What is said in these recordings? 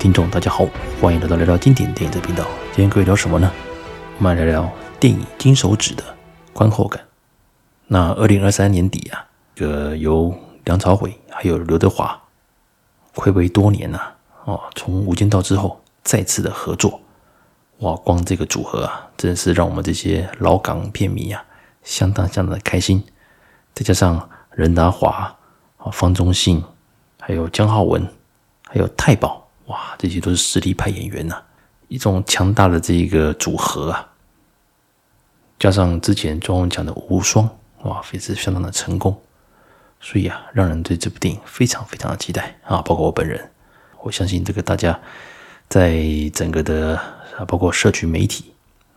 听众，大家好，欢迎来到聊聊经典电影的频道。今天各位聊什么呢？我们来聊聊电影《金手指》的观后感。那二零二三年底啊，这个由梁朝伟还有刘德华，暌违多年呐、啊，哦，从《无间道》之后再次的合作，哇，光这个组合啊，真的是让我们这些老港片迷啊，相当相当的开心。再加上任达华、啊方中信，还有姜皓文，还有太保。哇，这些都是实力派演员呐、一种强大的这一个组合啊，加上之前庄文强的无双，哇，也是相当的成功，所以啊，让人对这部电影非常非常的期待啊，包括我本人，我相信这个大家在整个的啊，包括社群媒体，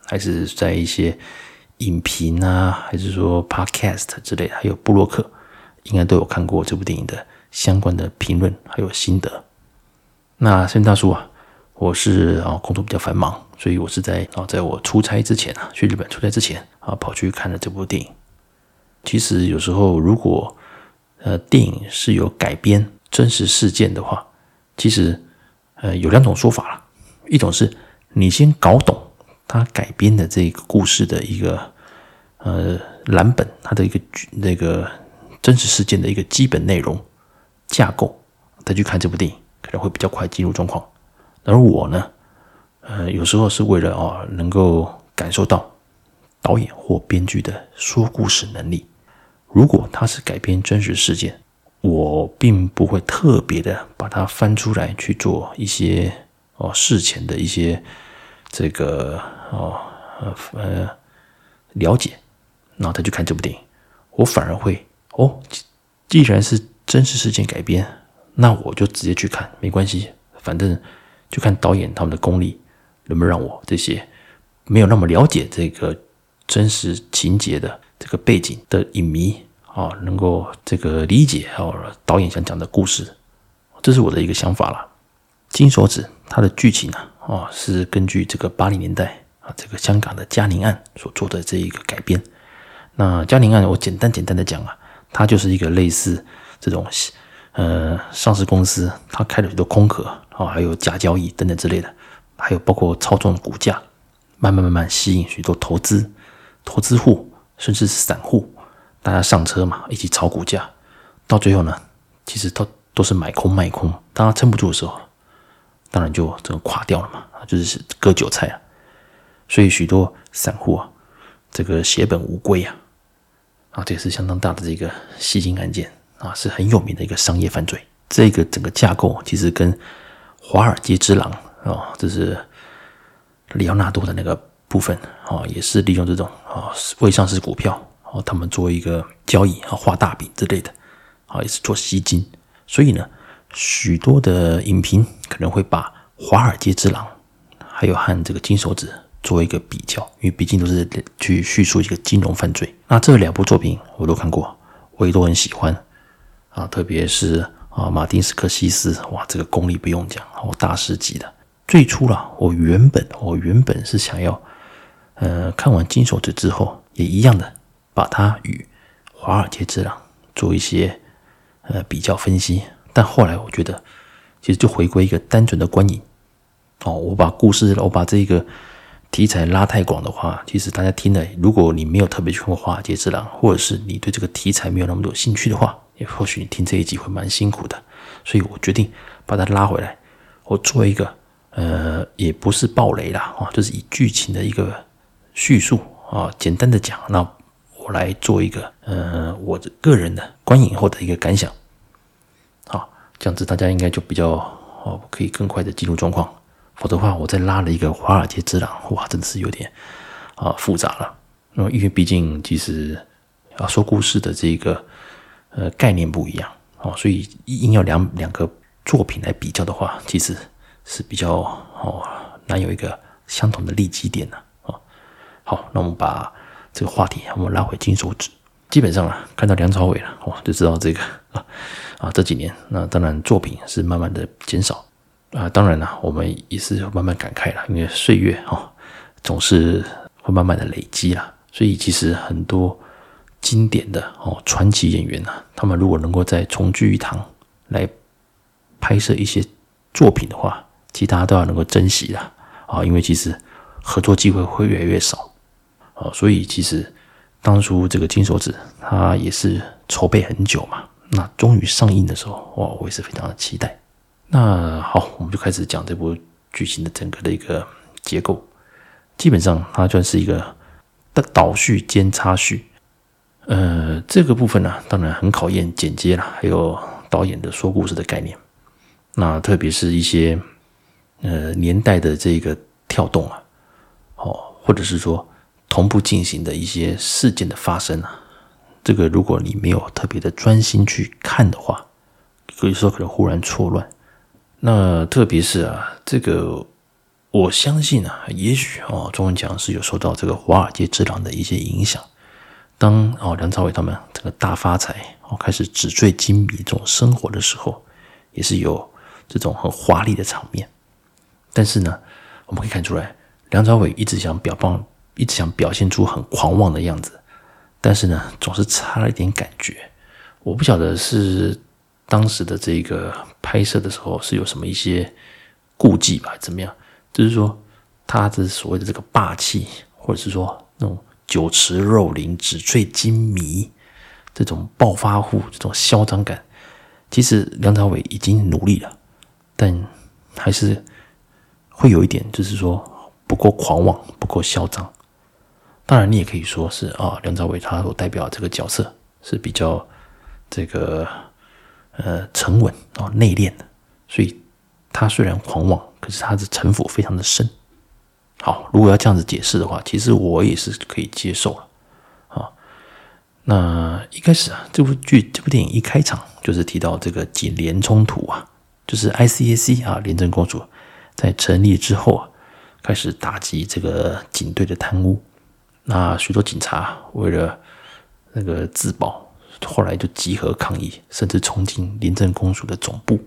还是在一些影评啊，还是说 Podcast 之类的，还有布洛克，应该都有看过这部电影的相关的评论还有心得。那孙大叔啊，我是啊工作比较繁忙，所以我是在啊在我出差之前啊，去日本出差之前啊，跑去看了这部电影。其实有时候如果呃电影是有改编真实事件的话，其实呃有两种说法了，一种是你先搞懂它改编的这个故事的一个呃蓝本，它的一个那个真实事件的一个基本内容架构，再去看这部电影。可能会比较快进入状况，而我呢，呃，有时候是为了啊，能够感受到导演或编剧的说故事能力。如果他是改编真实事件，我并不会特别的把它翻出来去做一些哦事前的一些这个哦呃呃了解，然后再去看这部电影。我反而会哦，既然是真实事件改编。那我就直接去看，没关系，反正就看导演他们的功力能不能让我这些没有那么了解这个真实情节的这个背景的影迷啊，能够这个理解哦导演想讲的故事，这是我的一个想法啦。金手指它的剧情啊，啊是根据这个八零年代啊这个香港的嘉宁案所做的这一个改编。那嘉宁案我简单简单的讲啊，它就是一个类似这种。呃，上市公司它开了许多空壳啊，还有假交易等等之类的，还有包括操纵股价，慢慢慢慢吸引许多投资、投资户，甚至是散户，大家上车嘛，一起炒股价，到最后呢，其实都都是买空卖空，当他撑不住的时候，当然就这个垮掉了嘛，就是割韭菜啊，所以许多散户啊，这个血本无归啊，啊，这也是相当大的这个吸金案件。啊，是很有名的一个商业犯罪。这个整个架构其实跟《华尔街之狼》啊，这是里奥纳多的那个部分啊，也是利用这种啊未上市股票啊，他们做一个交易啊，画大饼之类的啊，也是做吸金。所以呢，许多的影评可能会把《华尔街之狼》还有和这个《金手指》做一个比较，因为毕竟都是去叙述一个金融犯罪。那这两部作品我都看过，我也都很喜欢。啊，特别是啊，马丁斯科西斯，哇，这个功力不用讲，哦，大师级的。最初啦，我原本我原本是想要，呃，看完《金手指》之后，也一样的把它与《华尔街之狼》做一些呃比较分析。但后来我觉得，其实就回归一个单纯的观影。哦，我把故事，我把这个题材拉太广的话，其实大家听了，如果你没有特别去过《华尔街之狼》，或者是你对这个题材没有那么多兴趣的话，也或许你听这一集会蛮辛苦的，所以我决定把它拉回来，我做一个呃，也不是爆雷啦啊，就是以剧情的一个叙述啊，简单的讲，那我来做一个呃，我的个人的观影后的一个感想，好，这样子大家应该就比较哦，可以更快的进入状况，否则的话，我再拉了一个华尔街之狼，哇，真的是有点啊复杂了，那么因为毕竟其实啊说故事的这个。呃，概念不一样哦，所以硬要两两个作品来比较的话，其实是比较哦难有一个相同的利基点的啊。好，那我们把这个话题我们拉回金手指，基本上啊，看到梁朝伟了哇，就知道这个啊啊这几年那当然作品是慢慢的减少啊，当然了，我们也是慢慢感慨了，因为岁月啊总是会慢慢的累积了，所以其实很多。经典的哦，传奇演员啊，他们如果能够再重聚一堂来拍摄一些作品的话，其他都要能够珍惜啦啊，因为其实合作机会会越来越少啊，所以其实当初这个金手指它也是筹备很久嘛，那终于上映的时候，哇，我也是非常的期待。那好，我们就开始讲这部剧情的整个的一个结构，基本上它算是一个的倒叙兼插叙。呃，这个部分呢、当然很考验剪接了，还有导演的说故事的概念。那特别是一些呃年代的这个跳动啊，哦，或者是说同步进行的一些事件的发生啊，这个如果你没有特别的专心去看的话，有时候可能忽然错乱。那特别是啊，这个我相信啊，也许哦，中文奖是有受到这个《华尔街之狼》的一些影响。当哦梁朝伟他们这个大发财哦，开始纸醉金迷这种生活的时候，也是有这种很华丽的场面。但是呢，我们可以看出来，梁朝伟一直想表放，一直想表现出很狂妄的样子，但是呢，总是差了一点感觉。我不晓得是当时的这个拍摄的时候是有什么一些顾忌吧，怎么样？就是说，他的所谓的这个霸气，或者是说那种。酒池肉林、纸醉金迷，这种暴发户、这种嚣张感，其实梁朝伟已经努力了，但还是会有一点，就是说不够狂妄、不够嚣张。当然，你也可以说是啊，梁朝伟他所代表这个角色是比较这个呃沉稳啊、内敛的，所以他虽然狂妄，可是他的城府非常的深。好，如果要这样子解释的话，其实我也是可以接受了。啊，那一开始啊，这部剧这部电影一开场就是提到这个警联冲突啊，就是 ICAC 啊，廉政公署在成立之后啊，开始打击这个警队的贪污。那许多警察为了那个自保，后来就集合抗议，甚至冲进廉政公署的总部。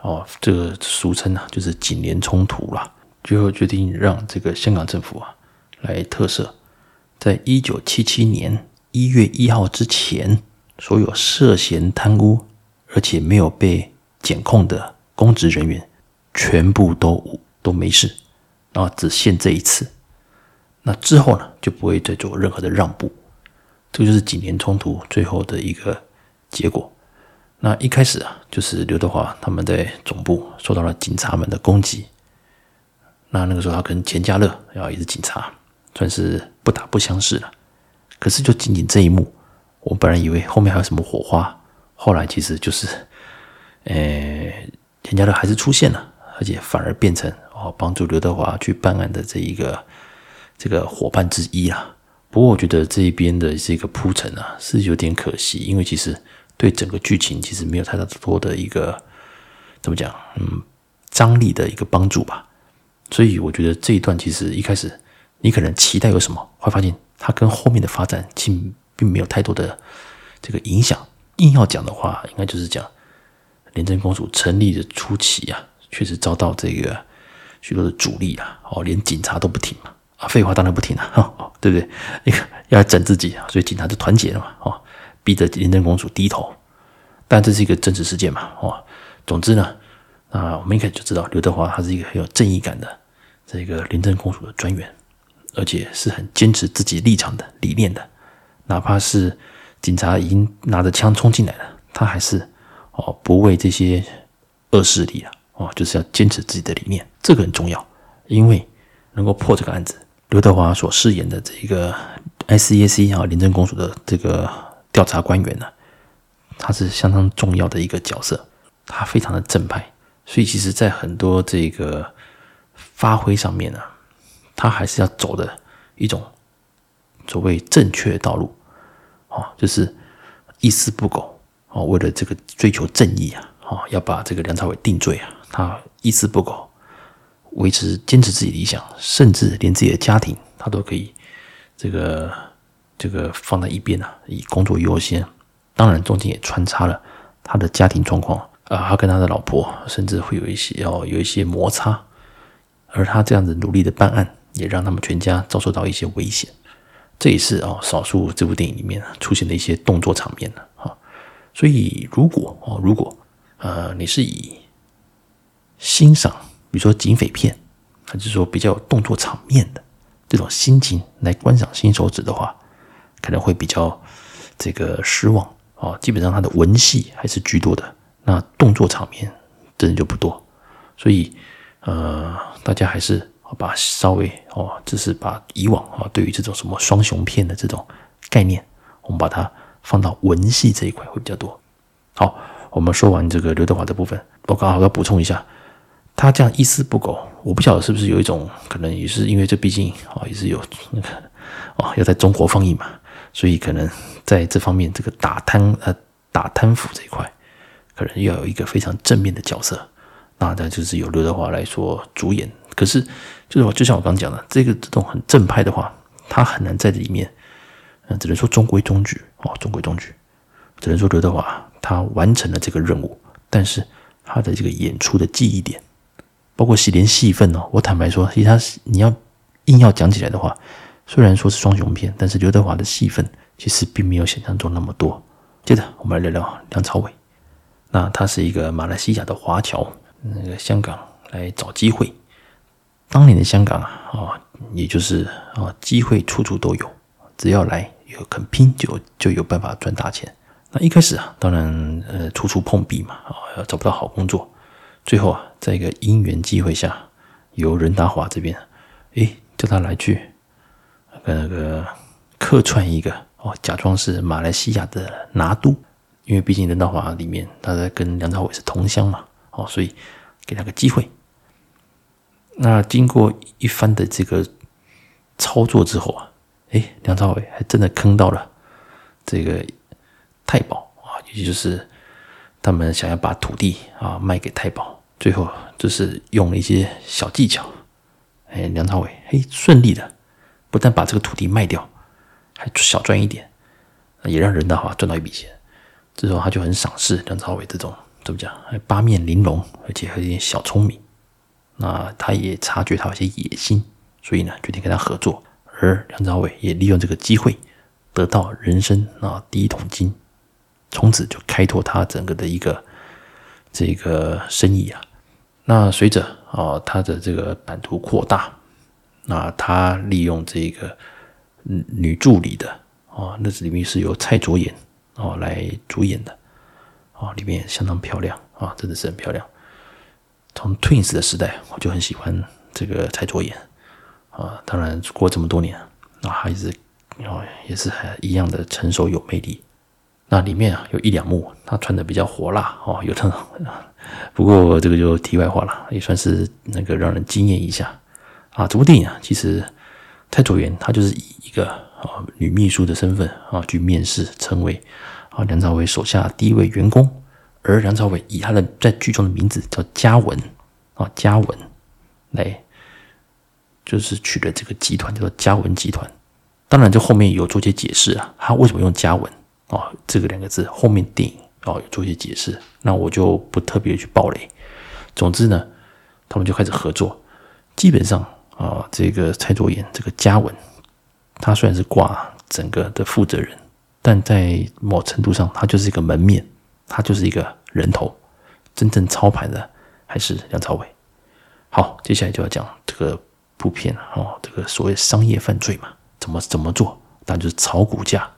哦，这个俗称啊，就是警联冲突啦。最后决定让这个香港政府啊来特赦，在一九七七年一月一号之前，所有涉嫌贪污而且没有被检控的公职人员，全部都都没事，然后只限这一次。那之后呢，就不会再做任何的让步。这个就是几年冲突最后的一个结果。那一开始啊，就是刘德华他们在总部受到了警察们的攻击。那那个时候，他跟钱嘉乐啊也是警察，算是不打不相识了。可是就仅仅这一幕，我本来以为后面还有什么火花，后来其实就是，呃，钱嘉乐还是出现了，而且反而变成哦帮助刘德华去办案的这一个这个伙伴之一啊。不过我觉得这一边的这个铺陈啊是有点可惜，因为其实对整个剧情其实没有太大多的一个怎么讲，嗯，张力的一个帮助吧。所以我觉得这一段其实一开始你可能期待有什么，会发现它跟后面的发展其实并没有太多的这个影响。硬要讲的话，应该就是讲廉政公署成立的初期啊，确实遭到这个许多的阻力啊，哦，连警察都不听嘛，啊，废话当然不听了，哦，对不对？你看要整自己啊，所以警察就团结了嘛，哦，逼着廉政公署低头。但这是一个真实事件嘛，哦，总之呢。啊，我们一开始就知道刘德华他是一个很有正义感的这个廉政公署的专员，而且是很坚持自己立场的理念的，哪怕是警察已经拿着枪冲进来了，他还是哦不为这些恶势力啊哦，就是要坚持自己的理念，这个很重要，因为能够破这个案子，刘德华所饰演的这一个 ICAC 啊廉政公署的这个调查官员呢，他是相当重要的一个角色，他非常的正派。所以，其实，在很多这个发挥上面呢，他还是要走的一种所谓正确的道路，啊，就是一丝不苟啊，为了这个追求正义啊，啊，要把这个梁朝伟定罪啊，他一丝不苟，维持坚持自己理想，甚至连自己的家庭他都可以这个这个放在一边啊，以工作优先。当然，中间也穿插了他的家庭状况。啊，他跟他的老婆甚至会有一些哦，有一些摩擦，而他这样子努力的办案，也让他们全家遭受到一些危险。这也是哦，少数这部电影里面出现的一些动作场面了啊。所以，如果哦，如果呃，你是以欣赏比如说警匪片，还是说比较有动作场面的这种心情来观赏新手指的话，可能会比较这个失望哦。基本上它的文戏还是居多的，那动作场面真的就不多，所以呃，大家还是把稍微哦，只是把以往啊对于这种什么双雄片的这种概念，我们把它放到文戏这一块会比较多。好，我们说完这个刘德华的部分，我刚好要补充一下。他这样一丝不苟，我不晓得是不是有一种可能，也是因为这毕竟啊也是有那个哦要在中国放映嘛，所以可能在这方面这个打贪呃打贪腐这一块，可能要有一个非常正面的角色，那那就是由刘德华来说主演。可是就是我就像我刚讲的，这个这种很正派的话，他很难在里面，嗯，只能说中规中矩哦，中规中矩，只能说刘德华他完成了这个任务，但是他的这个演出的记忆点。包括戏连戏份哦，我坦白说，其实他你要硬要讲起来的话，虽然说是双雄片，但是刘德华的戏份其实并没有想象中那么多。接着我们来聊聊梁朝伟，那他是一个马来西亚的华侨，那个香港来找机会。当年的香港啊，啊，也就是啊，机会处处都有，只要来有肯拼就，就有办法赚大钱。那一开始啊，当然呃，处处碰壁嘛，啊，找不到好工作。最后啊，在一个因缘机会下，由任达华这边，诶，叫他来去跟那个客串一个哦，假装是马来西亚的拿督，因为毕竟任达华里面他在跟梁朝伟是同乡嘛，哦，所以给他个机会。那经过一番的这个操作之后啊，诶，梁朝伟还真的坑到了这个太保啊，也就是。他们想要把土地啊卖给太保，最后就是用了一些小技巧。哎，梁朝伟嘿顺利的，不但把这个土地卖掉，还小赚一点，也让任达华赚到一笔钱。之后他就很赏识梁朝伟这种怎么讲，八面玲珑，而且还有点小聪明。那他也察觉他有些野心，所以呢决定跟他合作。而梁朝伟也利用这个机会，得到人生啊第一桶金。从此就开拓他整个的一个这个生意啊。那随着啊他的这个版图扩大，那他利用这个女助理的啊，那这里面是由蔡卓妍啊来主演的啊，里面相当漂亮啊，真的是很漂亮。从 Twins 的时代我就很喜欢这个蔡卓妍啊，当然过这么多年啊，还是啊也是还一样的成熟有魅力。那里面啊有一两幕，她穿的比较火辣哦，有的。不过这个就题外话了，也算是那个让人惊艳一下啊。这部电影啊，其实蔡卓妍她就是以一个啊女秘书的身份啊去面试，成为啊梁朝伟手下第一位员工。而梁朝伟以他的在剧中的名字叫嘉文啊嘉文来，就是取了这个集团叫做嘉文集团。当然，这后面有做些解释啊，他为什么用嘉文？啊，这个两个字后面电影哦有做些解释，那我就不特别去爆雷。总之呢，他们就开始合作。基本上啊，这个蔡卓妍这个嘉文，他虽然是挂整个的负责人，但在某程度上，他就是一个门面，他就是一个人头。真正操盘的还是梁朝伟。好，接下来就要讲这个部片哦，这个所谓商业犯罪嘛，怎么怎么做？当然就是炒股价。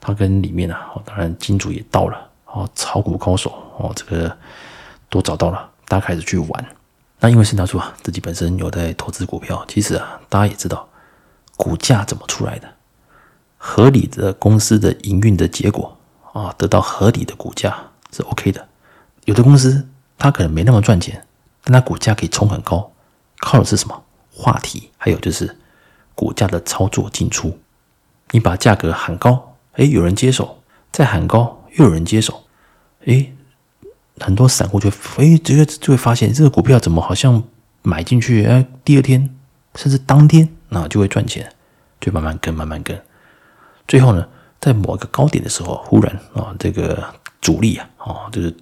他跟里面啊，当然金主也到了，哦，炒股高手哦，这个都找到了，大家开始去玩。那因为是他说啊，自己本身有在投资股票，其实啊，大家也知道股价怎么出来的，合理的公司的营运的结果啊，得到合理的股价是 OK 的。有的公司它可能没那么赚钱，但它股价可以冲很高，靠的是什么？话题，还有就是股价的操作进出。你把价格喊高。哎，有人接手，再喊高，又有人接手，哎，很多散户就哎，直接就会发现这个股票怎么好像买进去，哎，第二天甚至当天，那就会赚钱，就慢慢跟，慢慢跟，最后呢，在某一个高点的时候，忽然啊，这个主力啊，啊，就是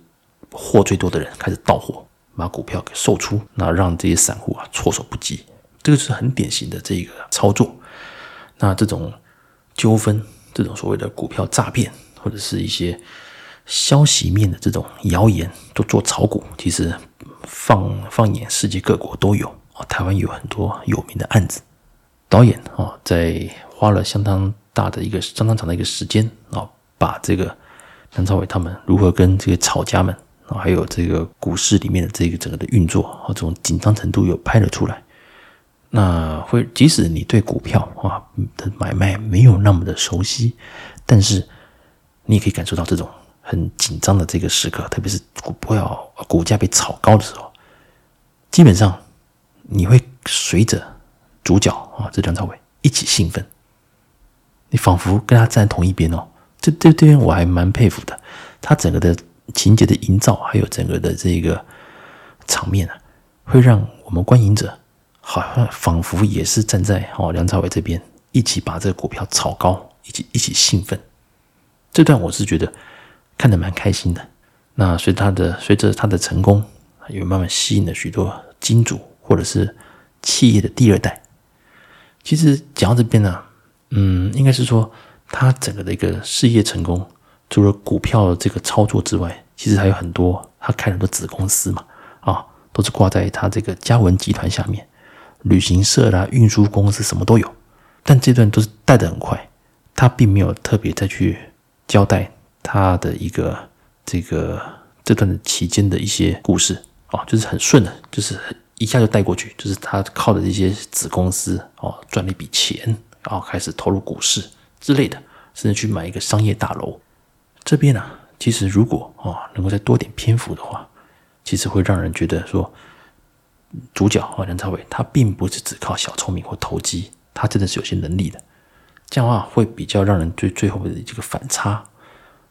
货最多的人开始倒货，把股票给售出，那让这些散户啊措手不及，这个是很典型的这个操作，那这种纠纷。这种所谓的股票诈骗，或者是一些消息面的这种谣言，都做炒股，其实放放眼世界各国都有啊，台湾有很多有名的案子，导演啊在花了相当大的一个相当长的一个时间啊，把这个梁朝伟他们如何跟这个炒家们啊，还有这个股市里面的这个整个的运作啊，这种紧张程度又拍了出来。那会即使你对股票啊的买卖没有那么的熟悉，但是你也可以感受到这种。很紧张的这个时刻，特别是股票股价被炒高的时候，基本上你会随着主角啊，这梁朝伟一起兴奋，你仿佛跟他站同一边哦。这这这边我还蛮佩服的，他整个的情节的营造，还有整个的这个场面啊，会让我们观影者好像仿佛也是站在哦梁朝伟这边，一起把这个股票炒高，一起一起兴奋。这段我是觉得。看得蛮开心的。那随着他的随着他的成功，也慢慢吸引了许多金主或者是企业的第二代。其实讲到这边呢，嗯，应该是说他整个的一个事业成功，除了股票的这个操作之外，其实还有很多他开了很多子公司嘛，啊，都是挂在他这个嘉文集团下面，旅行社啦、运输公司什么都有。但这段都是带的很快，他并没有特别再去交代。他的一个这个这段期间的一些故事哦，就是很顺的，就是一下就带过去，就是他靠的这些子公司哦赚了一笔钱，然后开始投入股市之类的，甚至去买一个商业大楼。这边呢、其实如果啊、能够再多点篇幅的话，其实会让人觉得说，主角啊梁朝伟他并不是只靠小聪明或投机，他真的是有些能力的。这样的话会比较让人对最后的这个反差。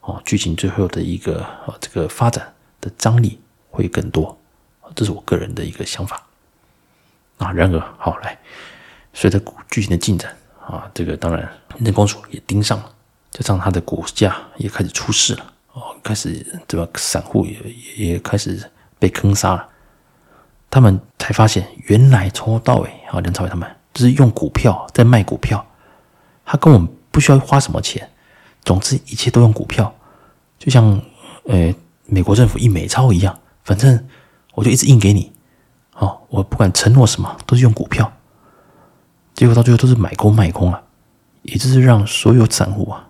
哦，剧情最后的一个啊，这个发展的张力会更多，这是我个人的一个想法啊。然而，好来，随着剧情的进展啊，这个当然廉政公署也盯上了，加上他的股价也开始出事了哦，开始对吧？散户也也开始被坑杀了，他们才发现原来从头到尾啊，梁朝伟他们就是用股票在卖股票，他根本不需要花什么钱。总之，一切都用股票，就像呃美国政府印美钞一样，反正我就一直印给你，哦，我不管承诺什么都是用股票，结果到最后都是买空卖空啊，也就是让所有散户啊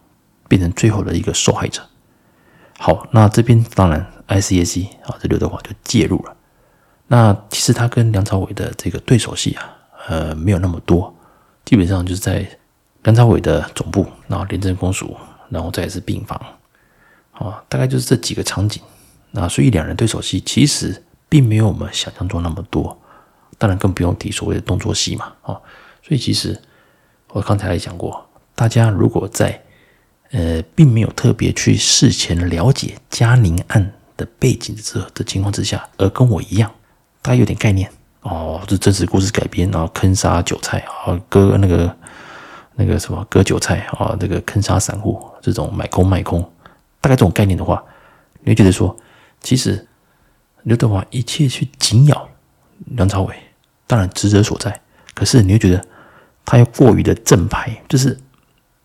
变成最后的一个受害者。好，那这边当然 ICAC 啊，这刘德华就介入了。那其实他跟梁朝伟的这个对手戏啊，呃，没有那么多，基本上就是在梁朝伟的总部，然后廉政公署。然后再是病房，啊，大概就是这几个场景。那所以两人对手戏其实并没有我们想象中那么多，当然更不用提所谓的动作戏嘛，啊，所以其实我刚才也讲过，大家如果在呃并没有特别去事前了解嘉宁案的背景的这的情况之下，而跟我一样，大家有点概念哦，这真实故事改编，然后坑杀韭菜啊，割那个。那个什么割韭菜啊，这个坑杀散户，这种买空卖空，大概这种概念的话，你会觉得说，其实刘德华一切去紧咬梁朝伟，当然职责所在。可是你会觉得他又过于的正派，就是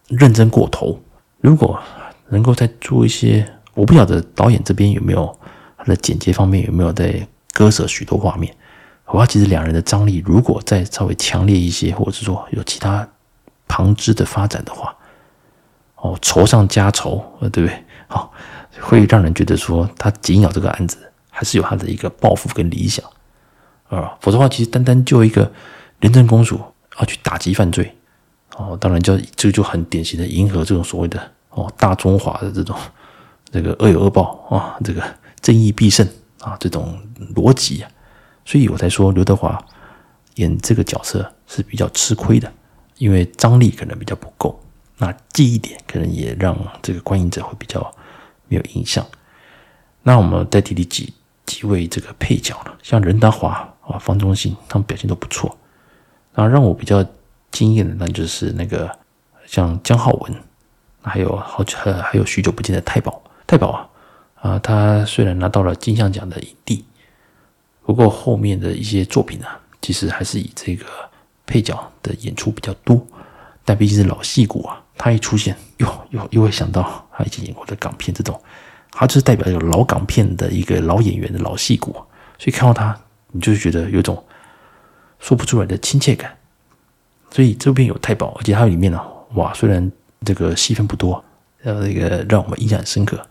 认真过头。如果能够再做一些，我不晓得导演这边有没有他的剪接方面有没有在割舍许多画面。我话其实两人的张力如果再稍微强烈一些，或者是说有其他。旁支的发展的话，哦，仇上加仇，呃，对不对？好，会让人觉得说他紧咬这个案子，还是有他的一个抱负跟理想啊。否则的话，其实单单就一个廉政公署要去打击犯罪，哦，当然就这就很典型的迎合这种所谓的哦大中华的这种这个恶有恶报啊，这个正义必胜啊这种逻辑啊，所以我才说刘德华演这个角色是比较吃亏的。因为张力可能比较不够，那记忆点可能也让这个观影者会比较没有印象。那我们再提提几几位这个配角了，像任达华啊、方中信，他们表现都不错。然后让我比较惊艳的，那就是那个像姜浩文，还有好久还有许久不见的太保。太保啊啊，他虽然拿到了金像奖的影帝，不过后面的一些作品呢、其实还是以这个。配角的演出比较多，但毕竟是老戏骨啊，他一出现，又又又会想到他以前演过的港片，这种他就是代表有老港片的一个老演员的老戏骨，所以看到他，你就觉得有种说不出来的亲切感。所以这部片有太保，而且它里面呢，哇，虽然这个戏份不多，呃，这个让我们印象深刻。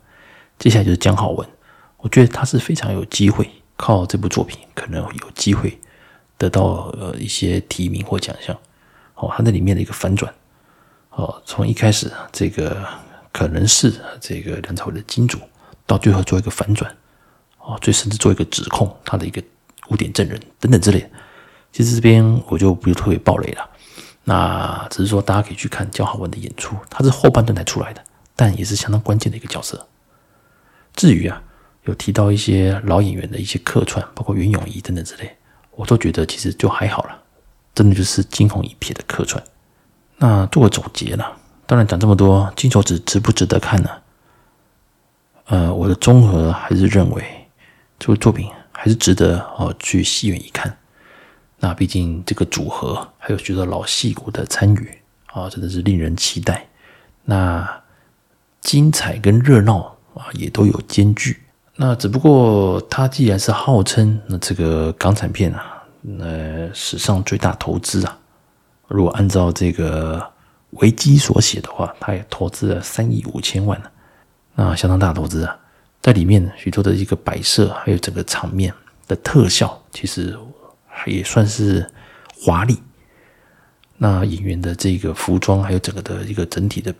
接下来就是姜浩文，我觉得他是非常有机会靠这部作品，可能有机会得到呃一些提名或奖项。哦，他那里面的一个反转，哦，从一开始这个可能是这个梁朝伟的金主，到最后做一个反转，哦，最甚至做一个指控他的一个污点证人等等之类的。其实这边我就不是特别爆雷了，那只是说大家可以去看姜浩文的演出，他是后半段才出来的，但也是相当关键的一个角色。至于啊，有提到一些老演员的一些客串，包括袁咏仪等等之类，我都觉得其实就还好了，真的就是惊鸿一瞥的客串。那做个总结呢，当然讲这么多，《金手指》值不值得看呢？呃，我的综合还是认为这部作品还是值得哦去戏院一看。那毕竟这个组合还有许多老戏骨的参与啊，真的是令人期待。那精彩跟热闹啊，也都有兼具。那只不过它既然是号称那这个港产片啊，那史上最大投资啊，如果按照这个维基所写的话，它也投资了三亿五千万呢，那相当大投资啊。在里面许多的一个摆设，还有整个场面的特效，其实。也算是华丽，那演员的这个服装，还有整个的一个整体的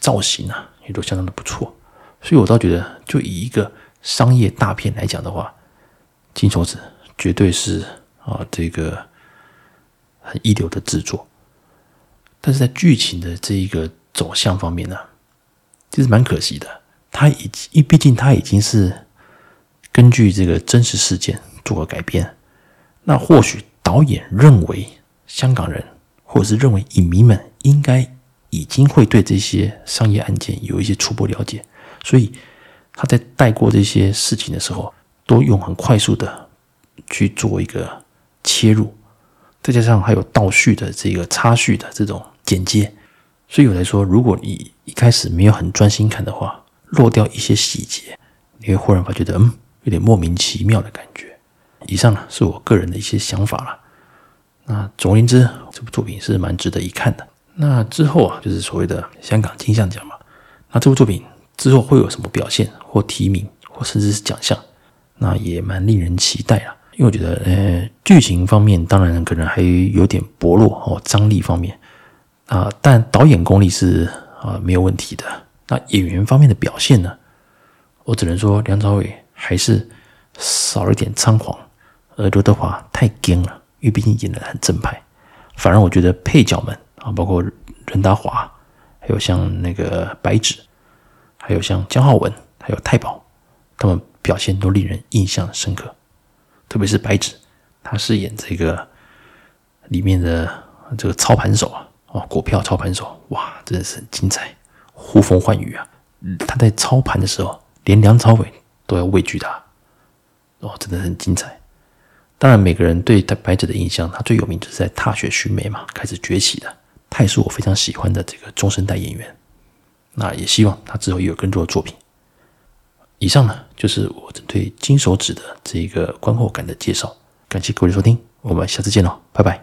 造型啊，也都相当的不错。所以我倒觉得，就以一个商业大片来讲的话，《金手指》绝对是啊这个很一流的制作。但是在剧情的这一个走向方面呢，其实蛮可惜的。它已经，因毕竟它已经是根据这个真实事件做个改编。那或许导演认为香港人，或者是认为影迷们应该已经会对这些商业案件有一些初步了解，所以他在带过这些事情的时候，都用很快速的去做一个切入，再加上还有倒叙的这个插叙的这种剪接，所以我来说，如果你一开始没有很专心看的话，漏掉一些细节，你会忽然发觉得，嗯，有点莫名其妙的感觉。以上呢是我个人的一些想法了。那总而言之，这部作品是蛮值得一看的。那之后啊，就是所谓的香港金像奖嘛。那这部作品之后会有什么表现或提名，或甚至是奖项，那也蛮令人期待啊。因为我觉得，呃，剧情方面当然可能还有点薄弱哦，张力方面啊，但导演功力是啊没有问题的。那演员方面的表现呢，我只能说梁朝伟还是少了点仓皇。而刘德华太僵了，因为毕竟演得很正派。反而我觉得配角们啊，包括任达华，还有像那个白纸，还有像姜浩文，还有太保，他们表现都令人印象深刻。特别是白纸，他饰演这个里面的这个操盘手啊，哦，股票操盘手，哇，真的是很精彩，呼风唤雨啊！他在操盘的时候，连梁朝伟都要畏惧他，哦，真的很精彩。当然，每个人对他白纸的印象，他最有名就是在《踏雪寻梅》嘛，开始崛起的。他也是我非常喜欢的这个中生代演员。那也希望他之后有更多的作品。以上呢，就是我针对《金手指》的这个观后感的介绍。感谢各位的收听，我们下次见喽，拜拜。